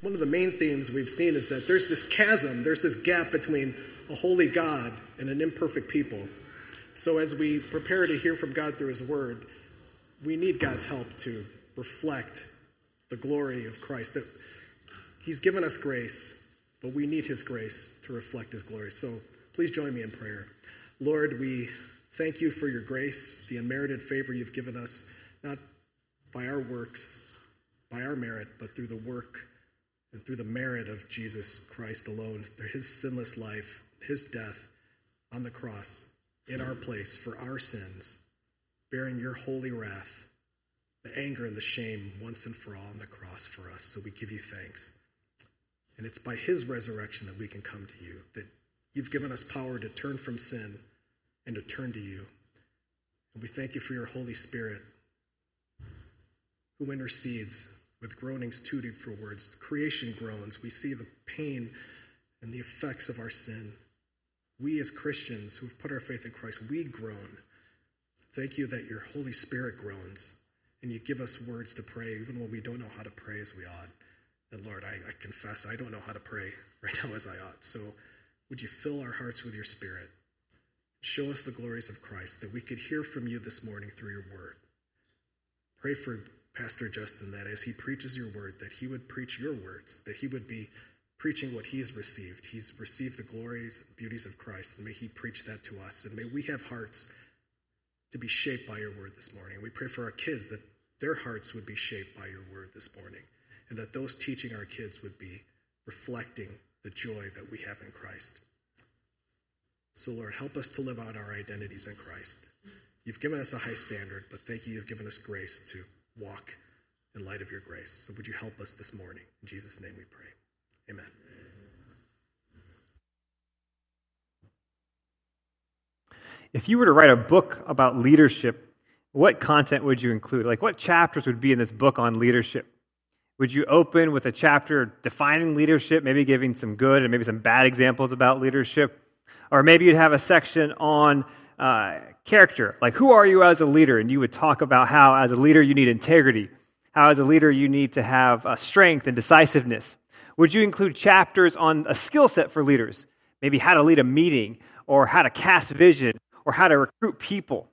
one of the main themes we've seen is that there's this chasm, there's this gap between a holy God and an imperfect people. So as we prepare to hear from God through His Word, we need God's help to reflect the glory of Christ. That He's given us grace, but we need His grace to reflect His glory. So please join me in prayer. Lord, we thank you for your grace, the unmerited favor you've given us, not by our works, by our merit, but through the work and through the merit of Jesus Christ alone, through his sinless life, his death on the cross in our place for our sins, bearing your holy wrath, the anger and the shame once and for all on the cross for us. So we give you thanks. And it's by his resurrection that we can come to you, that you've given us power to turn from sin and to turn to you. And we thank you for your Holy Spirit who intercedes with groanings too deep for words. Creation groans. We see the pain and the effects of our sin. We as Christians who have put our faith in Christ, we groan. Thank you that your Holy Spirit groans and you give us words to pray even when we don't know how to pray as we ought. And Lord, I, I confess I don't know how to pray right now as I ought. So would you fill our hearts with your Spirit? Show us the glories of Christ that we could hear from you this morning through your word. Pray for Pastor Justin that as he preaches your word, that he would preach your words, that he would be preaching what he's received. He's received the glories, beauties of Christ, and may he preach that to us. And may we have hearts to be shaped by your word this morning. We pray for our kids that their hearts would be shaped by your word this morning, and that those teaching our kids would be reflecting the joy that we have in Christ. So, Lord, help us to live out our identities in Christ. You've given us a high standard, but thank you, you've given us grace to walk in light of your grace. So would you help us this morning? In Jesus' name we pray. Amen. If you were to write a book about leadership, what content would you include? Like, what chapters would be in this book on leadership? Would you open with a chapter defining leadership, maybe giving some good and maybe some bad examples about leadership? Or maybe you'd have a section on uh, character, like who are you as a leader? And you would talk about how, as a leader, you need integrity, how, as a leader, you need to have uh, strength and decisiveness. Would you include chapters on a skill set for leaders? Maybe how to lead a meeting, or how to cast vision, or how to recruit people?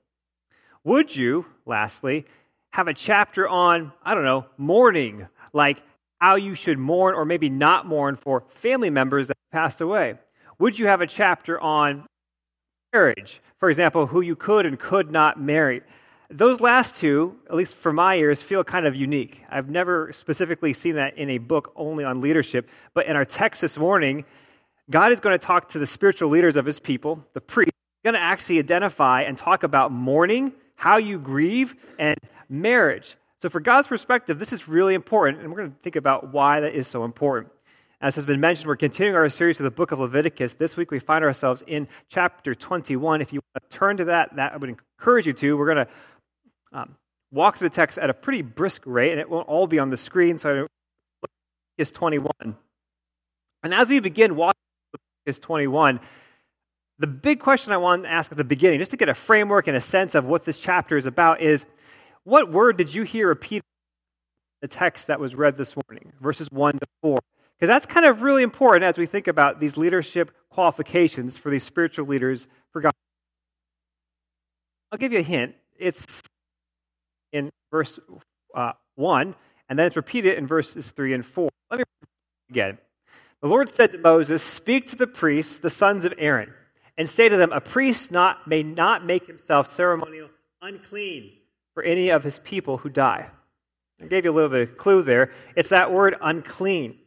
Would you, lastly, have a chapter on, I don't know, mourning, like how you should mourn or maybe not mourn for family members that passed away? Would you have a chapter on marriage, for example, who you could and could not marry. Those last two, at least for my ears, feel kind of unique. I've never specifically seen that in a book only on leadership, but in our text this morning, God is going to talk to the spiritual leaders of his people, the priests, going to actually identify and talk about mourning, how you grieve, and marriage. So, for God's perspective, this is really important, and we're going to think about why that is so important. As has been mentioned, we're continuing our series with the book of Leviticus. This week we find ourselves in chapter 21. If you want to turn to that, that I would encourage you to. We're going to um, walk through the text at a pretty brisk rate, and it won't all be on the screen. So Leviticus 21. And as we begin walking Leviticus 21, the big question I want to ask at the beginning, just to get a framework and a sense of what this chapter is about, is what word did you hear repeated in the text that was read this morning? Verses 1 to 4. Because that's kind of really important as we think about these leadership qualifications for these spiritual leaders for God. I'll give you a hint. It's in verse uh, 1, and then it's repeated in verses 3 and 4. Let me read again. The Lord said to Moses, Speak to the priests, the sons of Aaron, and say to them, A priest not, may not make himself ceremonial unclean for any of his people who die. I gave you a little bit of clue there. It's that word unclean.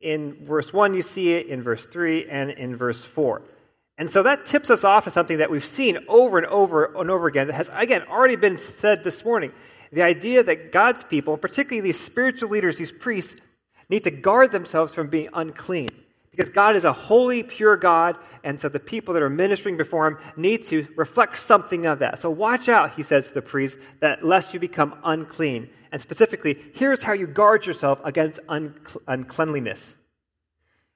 In verse 1, you see it, in verse 3, and in verse 4. And so that tips us off to something that we've seen over and over and over again that has, again, already been said this morning. The idea that God's people, particularly these spiritual leaders, these priests, need to guard themselves from being unclean. Because God is a holy, pure God, and so the people that are ministering before Him need to reflect something of that. So watch out, he says to the priest, that lest you become unclean. And specifically, here's how you guard yourself against uncleanliness.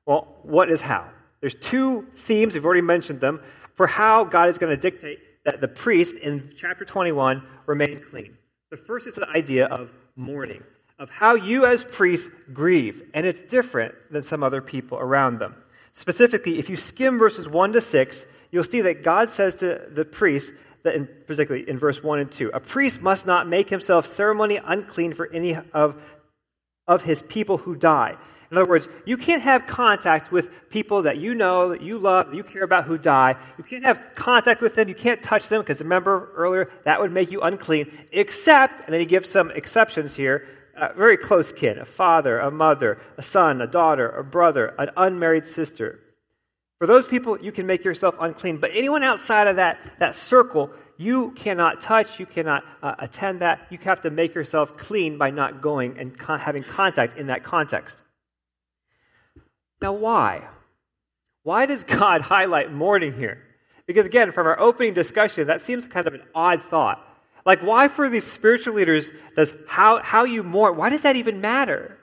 Well, what is how? There's two themes, we've already mentioned them, for how God is going to dictate that the priest in chapter 21 remain clean. The first is the idea of mourning. Of how you as priests grieve, and it's different than some other people around them. Specifically, if you skim verses 1 to 6, you'll see that God says to the priest, that in, particularly in verse 1 and 2, a priest must not make himself ceremony unclean for any of, of his people who die. In other words, you can't have contact with people that you know, that you love, that you care about who die. You can't have contact with them. You can't touch them because remember earlier, that would make you unclean, except, and then he gives some exceptions here, a very close kin, a father, a mother, a son, a daughter, a brother, an unmarried sister. For those people, you can make yourself unclean. But anyone outside of that, that circle, you cannot touch, you cannot uh, attend that. You have to make yourself clean by not going and con- having contact in that context. Now, why? Why does God highlight mourning here? Because again, from our opening discussion, that seems kind of an odd thought. Like, why for these spiritual leaders does how, how you mourn, why does that even matter?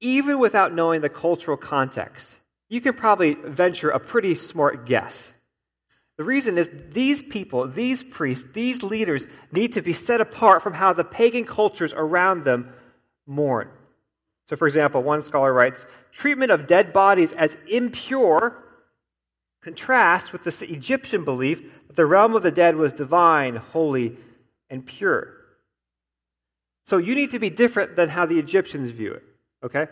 Even without knowing the cultural context, you can probably venture a pretty smart guess. The reason is these people, these priests, these leaders need to be set apart from how the pagan cultures around them mourn. So, for example, one scholar writes treatment of dead bodies as impure contrasts with the Egyptian belief the realm of the dead was divine, holy, and pure. So, you need to be different than how the Egyptians view it, okay?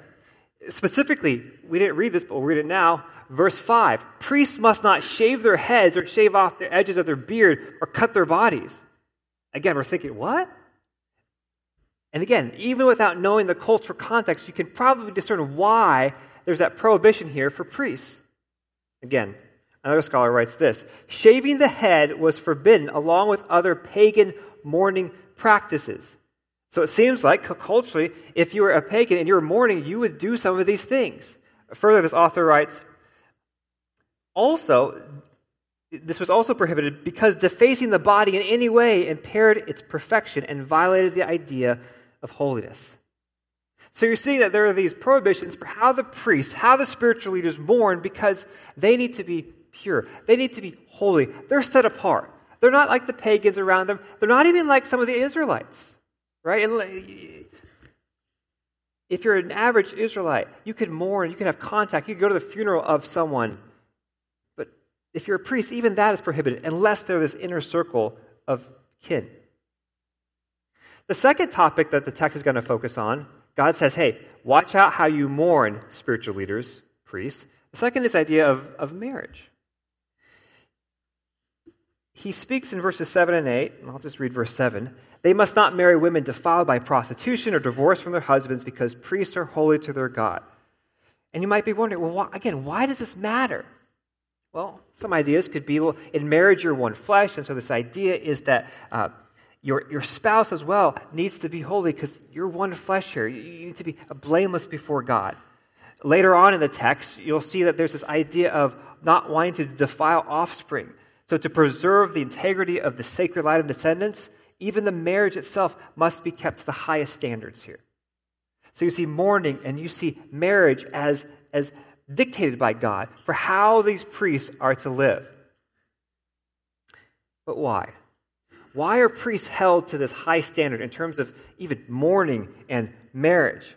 Specifically, we didn't read this, but we'll read it now. Verse 5 Priests must not shave their heads or shave off the edges of their beard or cut their bodies. Again, we're thinking, what? And again, even without knowing the cultural context, you can probably discern why there's that prohibition here for priests. Again, another scholar writes this Shaving the head was forbidden along with other pagan mourning practices. So it seems like culturally, if you were a pagan and you were mourning, you would do some of these things. Further, this author writes also, this was also prohibited because defacing the body in any way impaired its perfection and violated the idea of holiness. So you're seeing that there are these prohibitions for how the priests, how the spiritual leaders mourn because they need to be pure. They need to be holy. They're set apart. They're not like the pagans around them. They're not even like some of the Israelites, right? If you're an average Israelite, you can mourn, you can have contact, you can go to the funeral of someone. But if you're a priest, even that is prohibited unless they're this inner circle of kin. The second topic that the text is going to focus on, God says, hey, watch out how you mourn spiritual leaders, priests. The second is idea of, of marriage. He speaks in verses 7 and 8, and I'll just read verse 7. They must not marry women defiled by prostitution or divorced from their husbands because priests are holy to their God. And you might be wondering, well, why, again, why does this matter? Well, some ideas could be, well, in marriage you're one flesh, and so this idea is that uh, your, your spouse as well needs to be holy because you're one flesh here. You, you need to be blameless before God. Later on in the text, you'll see that there's this idea of not wanting to defile offspring. So, to preserve the integrity of the sacred line of descendants, even the marriage itself must be kept to the highest standards here. So, you see mourning and you see marriage as, as dictated by God for how these priests are to live. But why? Why are priests held to this high standard in terms of even mourning and marriage?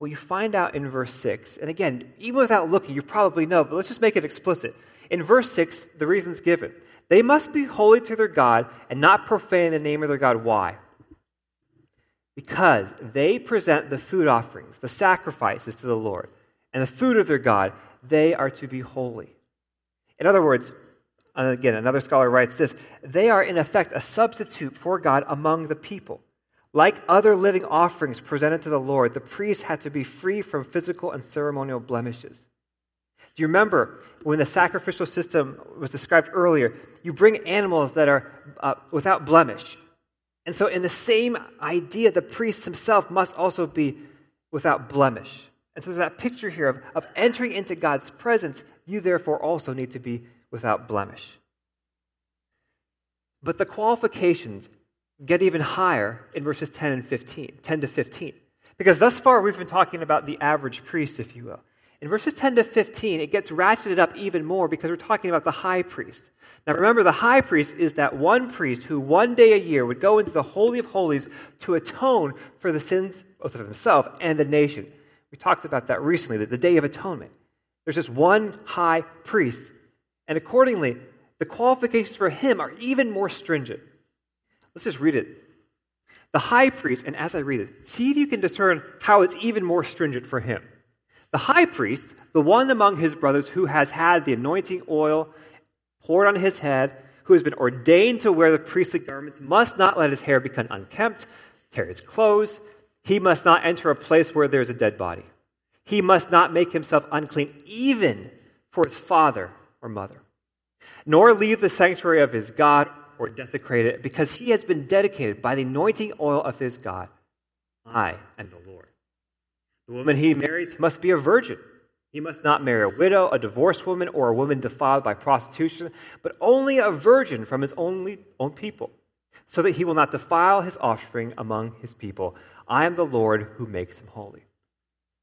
Well, you find out in verse 6. And again, even without looking, you probably know, but let's just make it explicit. In verse 6, the reason's given. They must be holy to their God and not profane the name of their God. Why? Because they present the food offerings, the sacrifices to the Lord, and the food of their God, they are to be holy. In other words, again, another scholar writes this they are in effect a substitute for God among the people. Like other living offerings presented to the Lord, the priests had to be free from physical and ceremonial blemishes. Do you remember when the sacrificial system was described earlier? You bring animals that are uh, without blemish. And so, in the same idea, the priest himself must also be without blemish. And so, there's that picture here of, of entering into God's presence. You, therefore, also need to be without blemish. But the qualifications get even higher in verses 10 and 15, 10 to 15. Because thus far we've been talking about the average priest, if you will. In verses 10 to 15, it gets ratcheted up even more because we're talking about the high priest. Now remember, the high priest is that one priest who one day a year would go into the Holy of Holies to atone for the sins both of himself and the nation. We talked about that recently, the Day of Atonement. There's just one high priest. And accordingly, the qualifications for him are even more stringent. Let's just read it. The high priest, and as I read it, see if you can discern how it's even more stringent for him. The high priest, the one among his brothers who has had the anointing oil poured on his head, who has been ordained to wear the priestly garments, must not let his hair become unkempt, tear his clothes. He must not enter a place where there is a dead body. He must not make himself unclean, even for his father or mother, nor leave the sanctuary of his God or desecrate it, because he has been dedicated by the anointing oil of his God. I am the Lord. The woman he marries must be a virgin. He must not marry a widow, a divorced woman, or a woman defiled by prostitution, but only a virgin from his only, own people, so that he will not defile his offspring among his people. I am the Lord who makes him holy.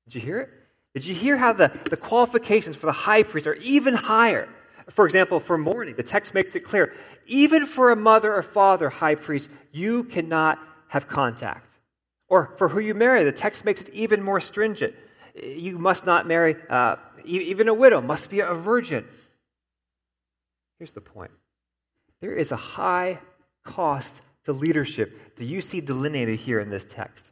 Did you hear it? Did you hear how the, the qualifications for the high priest are even higher? For example, for mourning, the text makes it clear even for a mother or father high priest, you cannot have contact. Or for who you marry, the text makes it even more stringent. You must not marry, uh, even a widow must be a virgin. Here's the point there is a high cost to leadership that you see delineated here in this text.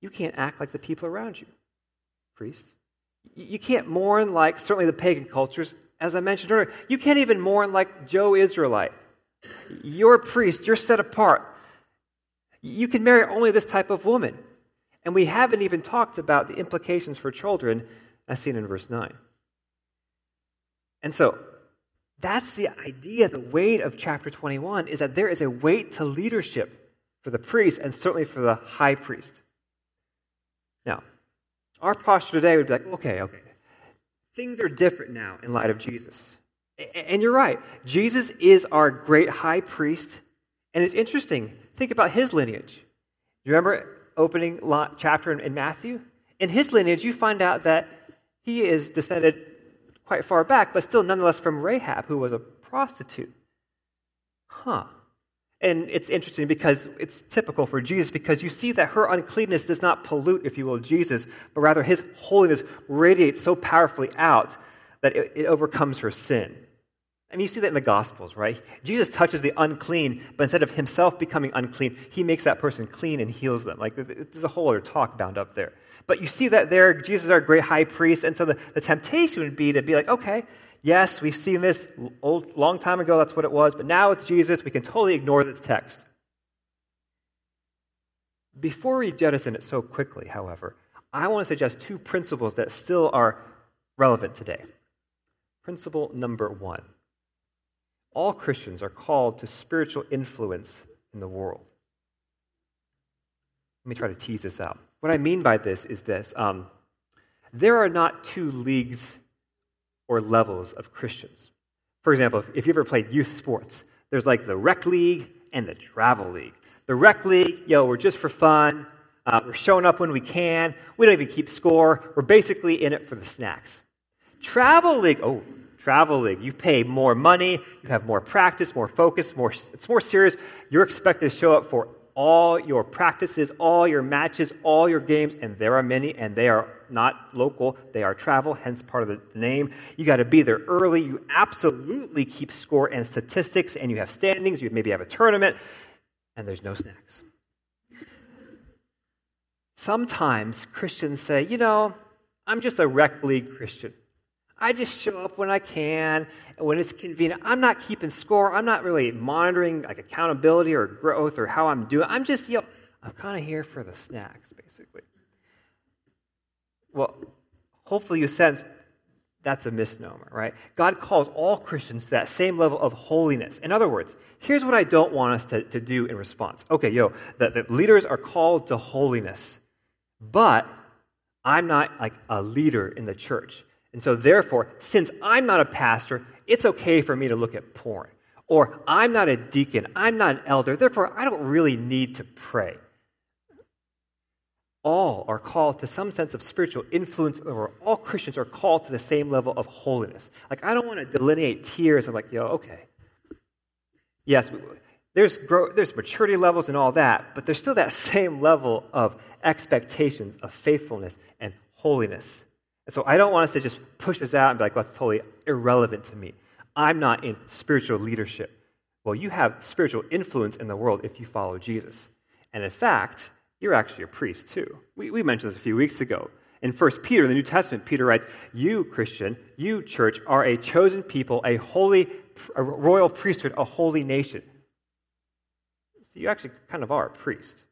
You can't act like the people around you, priests. You can't mourn like certainly the pagan cultures. As I mentioned earlier, you can't even mourn like Joe Israelite. You're a priest, you're set apart. You can marry only this type of woman. And we haven't even talked about the implications for children, as seen in verse 9. And so, that's the idea, the weight of chapter 21 is that there is a weight to leadership for the priest and certainly for the high priest. Now, our posture today would be like, okay, okay, things are different now in light of Jesus. And you're right. Jesus is our great high priest. And it's interesting. Think about his lineage. Do you remember opening chapter in Matthew? In his lineage, you find out that he is descended quite far back, but still nonetheless from Rahab, who was a prostitute. Huh. And it's interesting because it's typical for Jesus because you see that her uncleanness does not pollute, if you will, Jesus, but rather his holiness radiates so powerfully out that it, overcomes her sin. I mean, you see that in the Gospels, right? Jesus touches the unclean, but instead of himself becoming unclean, he makes that person clean and heals them. Like, there's a whole other talk bound up there. But you see that there, Jesus is our great high priest, and so the, the temptation would be to be like, okay, Yes, we've seen this old, long time ago, that's what it was, but now with Jesus, we can totally ignore this text. Before we jettison it so quickly, however, I want to suggest two principles that still are relevant today. Principle number one all Christians are called to spiritual influence in the world. Let me try to tease this out. What I mean by this is this um, there are not two leagues or levels of Christians. For example, if you ever played youth sports, there's like the rec league and the travel league. The rec league, yo, we're just for fun. Uh, we're showing up when we can. We don't even keep score. We're basically in it for the snacks. Travel league, oh, travel league. You pay more money. You have more practice, more focus, more. It's more serious. You're expected to show up for all your practices, all your matches, all your games, and there are many, and they are not local, they are travel, hence part of the name. You got to be there early. You absolutely keep score and statistics, and you have standings. You maybe have a tournament, and there's no snacks. Sometimes Christians say, you know, I'm just a rec league Christian. I just show up when I can, when it's convenient. I'm not keeping score. I'm not really monitoring like accountability or growth or how I'm doing. I'm just, you know, I'm kind of here for the snacks, basically. Well, hopefully you sense that's a misnomer, right? God calls all Christians to that same level of holiness. In other words, here's what I don't want us to, to do in response. Okay, yo, the, the leaders are called to holiness, but I'm not like a leader in the church. And so, therefore, since I'm not a pastor, it's okay for me to look at porn. Or I'm not a deacon, I'm not an elder, therefore, I don't really need to pray. all are called to some sense of spiritual influence, or all Christians are called to the same level of holiness. Like, I don't want to delineate tiers. I'm like, yo, okay. Yes, there's, growth, there's maturity levels and all that, but there's still that same level of expectations of faithfulness and holiness. And so I don't want us to just push this out and be like, well, that's totally irrelevant to me. I'm not in spiritual leadership. Well, you have spiritual influence in the world if you follow Jesus. And in fact, you're actually a priest too. We, we mentioned this a few weeks ago. In 1 Peter, in the New Testament, Peter writes, You, Christian, you, church, are a chosen people, a holy, a royal priesthood, a holy nation. So you actually kind of are a priest.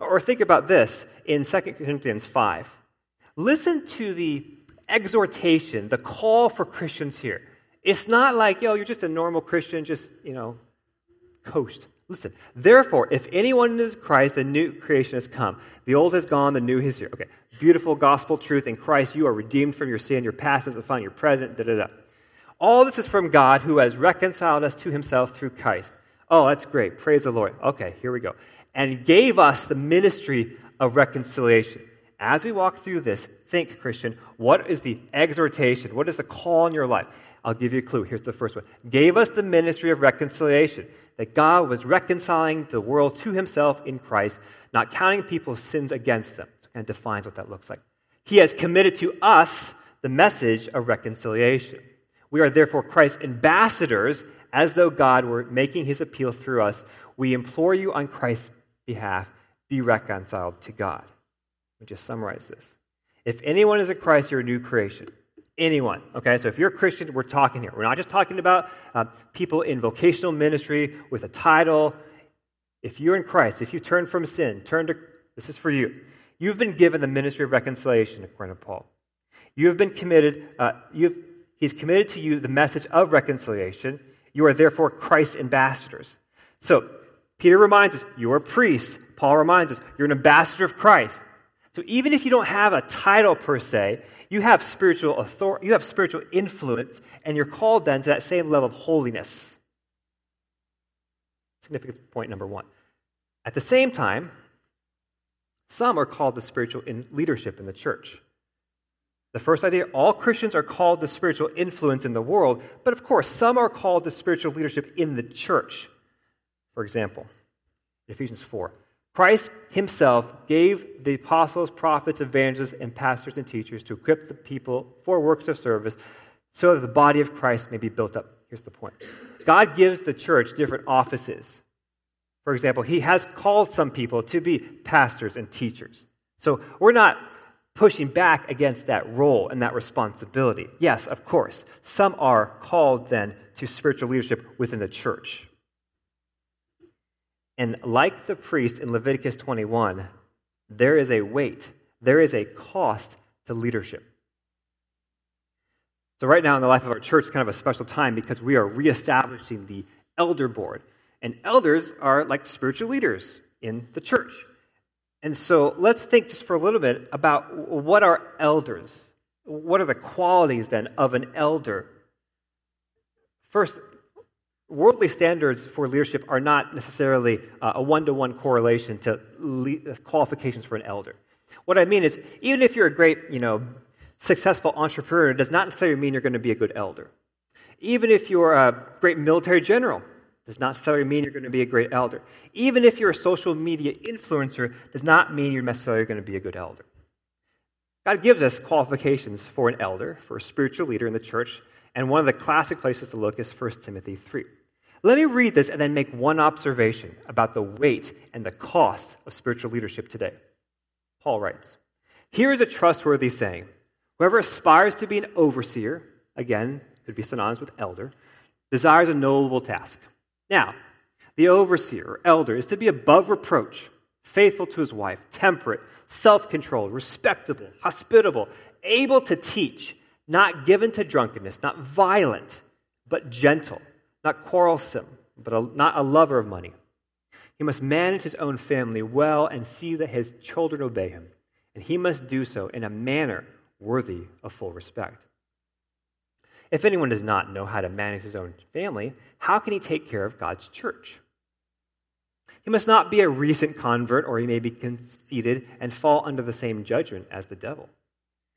Or think about this in 2 Corinthians 5. Listen to the exhortation, the call for Christians here. It's not like, yo, you're just a normal Christian, just, you know, coast. Listen, therefore, if anyone is Christ, the new creation has come. The old has gone, the new is here. Okay, beautiful gospel truth. In Christ, you are redeemed from your sin. Your past is defined, your present, da da da. All this is from God who has reconciled us to himself through Christ. Oh, that's great. Praise the Lord. Okay, here we go. And gave us the ministry of reconciliation. As we walk through this, think, Christian, what is the exhortation? What is the call in your life? I'll give you a clue. Here's the first one. Gave us the ministry of reconciliation that God was reconciling the world to himself in Christ, not counting people's sins against them. So it kind of defines what that looks like. He has committed to us the message of reconciliation. We are therefore Christ's ambassadors, as though God were making his appeal through us. We implore you on Christ's behalf, be reconciled to God. Let me just summarize this. If anyone is a Christ, you're a new creation anyone. Okay, so if you're a Christian, we're talking here. We're not just talking about uh, people in vocational ministry with a title. If you're in Christ, if you turn from sin, turn to this is for you. You've been given the ministry of reconciliation, according to Paul. You have been committed. Uh, you've, he's committed to you the message of reconciliation. You are therefore Christ's ambassadors. So Peter reminds us, you're a priest. Paul reminds us, you're an ambassador of Christ. So even if you don't have a title per se, you have spiritual authority, you have spiritual influence, and you're called then to that same level of holiness. Significant point number one. At the same time, some are called to spiritual in leadership in the church. The first idea all Christians are called to spiritual influence in the world, but of course, some are called to spiritual leadership in the church. For example, Ephesians 4 Christ himself gave the apostles, prophets, evangelists, and pastors and teachers to equip the people for works of service so that the body of Christ may be built up. Here's the point God gives the church different offices. For example, he has called some people to be pastors and teachers. So we're not pushing back against that role and that responsibility. Yes, of course, some are called then to spiritual leadership within the church. And like the priest in Leviticus 21, there is a weight, there is a cost to leadership. So, right now in the life of our church, it's kind of a special time because we are reestablishing the elder board. And elders are like spiritual leaders in the church. And so, let's think just for a little bit about what are elders? What are the qualities then of an elder? First, worldly standards for leadership are not necessarily uh, a one to one correlation to le- qualifications for an elder. What I mean is, even if you're a great, you know, successful entrepreneur, it does not necessarily mean you're going to be a good elder. Even if you're a great military general, does not necessarily mean you're going to be a great elder. Even if you're a social media influencer, does not mean you're necessarily going to be a good elder. God gives us qualifications for an elder, for a spiritual leader in the church, and one of the classic places to look is 1 Timothy 3. Let me read this and then make one observation about the weight and the cost of spiritual leadership today. Paul writes Here is a trustworthy saying Whoever aspires to be an overseer, again, could be synonymous with elder, desires a noble task. Now, the overseer or elder is to be above reproach, faithful to his wife, temperate, self controlled, respectable, hospitable, able to teach, not given to drunkenness, not violent, but gentle not quarrelsome, but a, not a lover of money. He must manage his own family well and see that his children obey him. And he must do so in a manner worthy of full respect. If anyone does not know how to manage his own family, how can he take care of God's church? He must not be a recent convert, or he may be conceited and fall under the same judgment as the devil.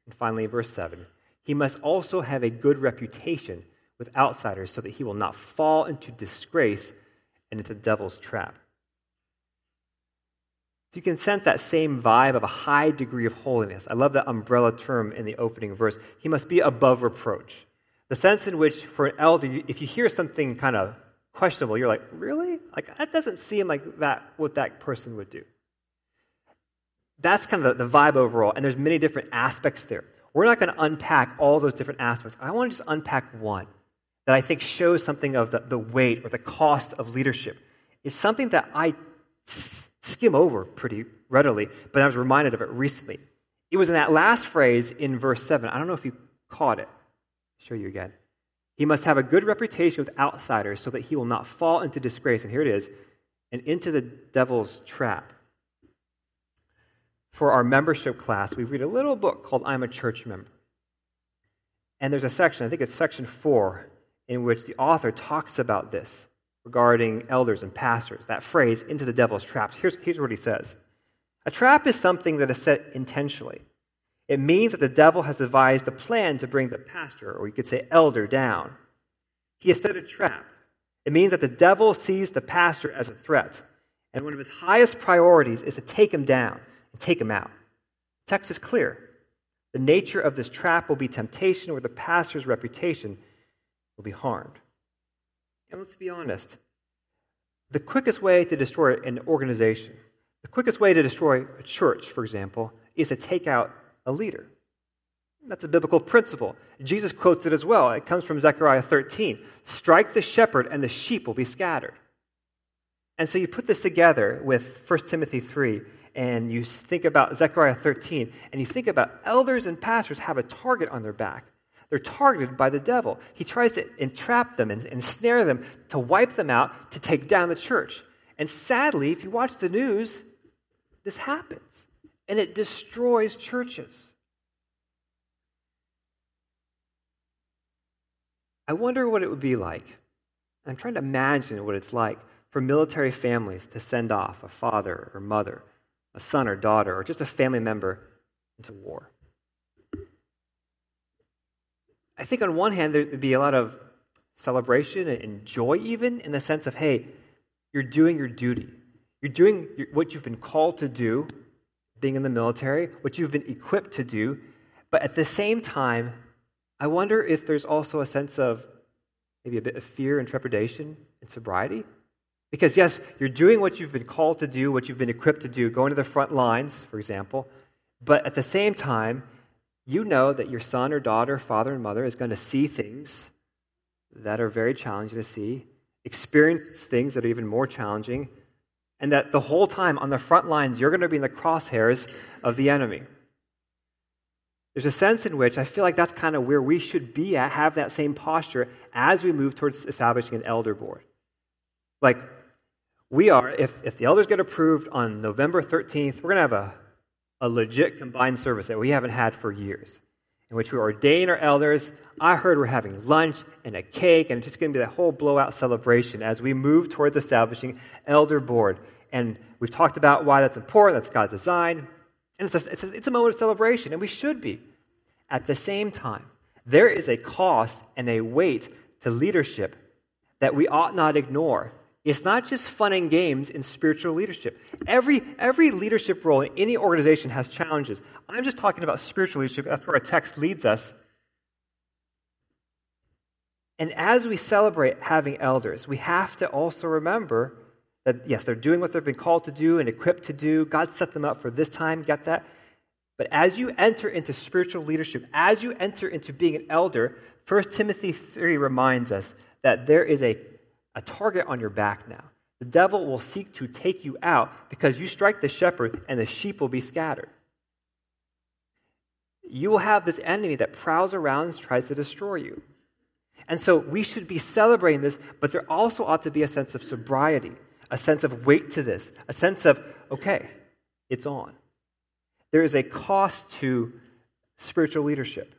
And finally, verse 7 he must also have a good reputation with outsiders so that he will not fall into disgrace and into the devil's trap. So you can sense that same vibe of a high degree of holiness. I love that umbrella term in the opening verse. He must be above reproach. The sense in which, for an elder, if you hear something kind of questionable, you're like, really? Like, that doesn't seem like that what that person would do. That's kind of the, the vibe overall, and there's many different aspects there. We're not going to unpack all those different aspects. I want to just unpack one that I think shows something of the, the weight or the cost of leadership. It's something that I skim over pretty readily, but I was reminded of it recently. It was in that last phrase in verse 7. I don't know if you caught it. I'll show you again. He must have a good reputation with outsiders so that he will not fall into disgrace. And here it is, and into the devil's trap for our membership class, we read a little book called I'm a Church Member. And there's a section, I think it's section four, in which the author talks about this regarding elders and pastors, that phrase, into the devil's traps. Here's, here's what he says A trap is something that is set intentionally. It means that the devil has devised a plan to bring the pastor, or you could say elder, down. He has set a trap. It means that the devil sees the pastor as a threat, and one of his highest priorities is to take him down and take him out. The text is clear. The nature of this trap will be temptation where the pastor's reputation will be harmed. And let's be honest the quickest way to destroy an organization, the quickest way to destroy a church, for example, is to take out a leader. That's a biblical principle. Jesus quotes it as well. It comes from Zechariah 13 Strike the shepherd, and the sheep will be scattered. And so you put this together with 1 Timothy 3, and you think about Zechariah 13, and you think about elders and pastors have a target on their back. They're targeted by the devil. He tries to entrap them and ensnare them to wipe them out, to take down the church. And sadly, if you watch the news, this happens. And it destroys churches. I wonder what it would be like. I'm trying to imagine what it's like for military families to send off a father or mother a son or daughter, or just a family member into war. I think on one hand, there'd be a lot of celebration and joy, even in the sense of, hey, you're doing your duty. You're doing what you've been called to do, being in the military, what you've been equipped to do. But at the same time, I wonder if there's also a sense of maybe a bit of fear and trepidation and sobriety. Because, yes, you're doing what you've been called to do, what you've been equipped to do, going to the front lines, for example. But at the same time, you know that your son or daughter, father and mother is going to see things that are very challenging to see, experience things that are even more challenging, and that the whole time on the front lines, you're going to be in the crosshairs of the enemy. There's a sense in which I feel like that's kind of where we should be at, have that same posture as we move towards establishing an elder board. Like, we are, if, if the elders get approved on November 13th, we're going to have a, a legit combined service that we haven't had for years, in which we ordain our elders. I heard we're having lunch and a cake, and it's just going to be that whole blowout celebration as we move towards establishing elder board. And we've talked about why that's important, that's God's design. And it's a, it's, a, it's a moment of celebration, and we should be. At the same time, there is a cost and a weight to leadership that we ought not ignore it's not just fun and games in spiritual leadership. Every, every leadership role in any organization has challenges. I'm just talking about spiritual leadership. That's where our text leads us. And as we celebrate having elders, we have to also remember that, yes, they're doing what they've been called to do and equipped to do. God set them up for this time, get that? But as you enter into spiritual leadership, as you enter into being an elder, 1 Timothy 3 reminds us that there is a a target on your back now. The devil will seek to take you out because you strike the shepherd and the sheep will be scattered. You will have this enemy that prowls around and tries to destroy you. And so we should be celebrating this, but there also ought to be a sense of sobriety, a sense of weight to this, a sense of, okay, it's on. There is a cost to spiritual leadership.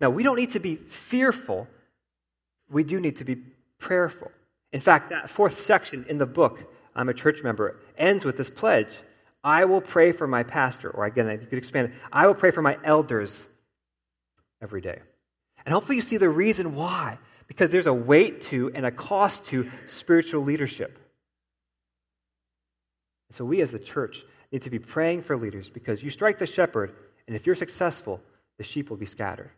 Now, we don't need to be fearful, we do need to be prayerful. In fact, that fourth section in the book I'm a church member, ends with this pledge I will pray for my pastor. Or again, you could expand it I will pray for my elders every day. And hopefully you see the reason why. Because there's a weight to and a cost to spiritual leadership. So we as the church need to be praying for leaders because you strike the shepherd, and if you're successful, the sheep will be scattered.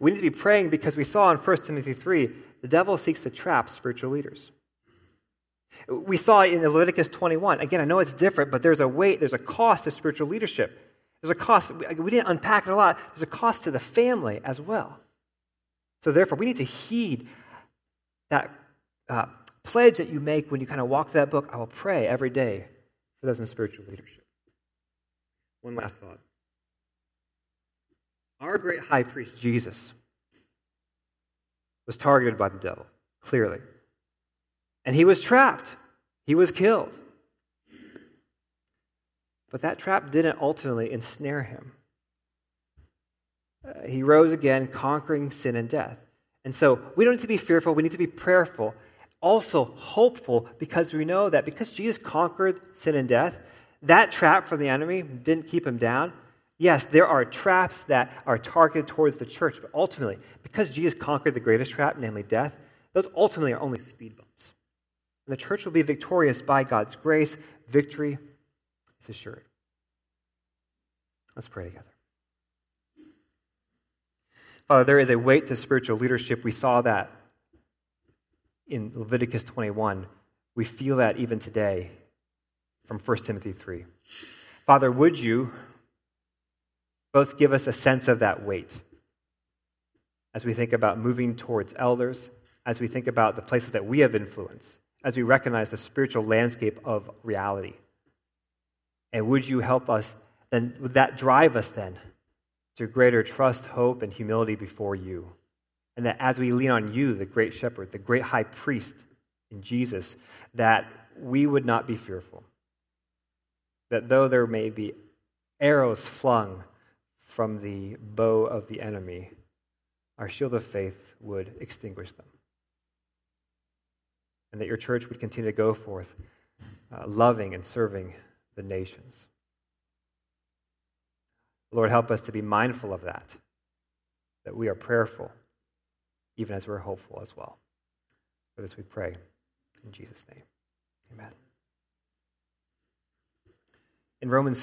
We need to be praying because we saw in 1 Timothy 3 the devil seeks to trap spiritual leaders. We saw in Leviticus 21, again, I know it's different, but there's a weight, there's a cost to spiritual leadership. There's a cost, we didn't unpack it a lot, there's a cost to the family as well. So therefore, we need to heed that uh, pledge that you make when you kind of walk that book. I will pray every day for those in spiritual leadership. One last thought. Our great high priest, Jesus, was targeted by the devil, clearly. And he was trapped, he was killed. But that trap didn't ultimately ensnare him. Uh, he rose again, conquering sin and death. And so we don't need to be fearful, we need to be prayerful, also hopeful, because we know that because Jesus conquered sin and death, that trap from the enemy didn't keep him down. Yes, there are traps that are targeted towards the church, but ultimately, because Jesus conquered the greatest trap, namely death, those ultimately are only speed bumps. And the church will be victorious by God's grace. Victory is assured. Let's pray together. Father, there is a weight to spiritual leadership. We saw that in Leviticus 21. We feel that even today from 1 Timothy 3. Father, would you both give us a sense of that weight as we think about moving towards elders, as we think about the places that we have influence, as we recognize the spiritual landscape of reality. And would you help us, then would that drive us then to greater trust, hope, and humility before you? And that as we lean on you, the great shepherd, the great high priest in Jesus, that we would not be fearful. That though there may be arrows flung from the bow of the enemy, our shield of faith would extinguish them. And that your church would continue to go forth, uh, loving and serving the nations. Lord, help us to be mindful of that, that we are prayerful, even as we're hopeful as well. For this we pray. In Jesus' name, amen. In Romans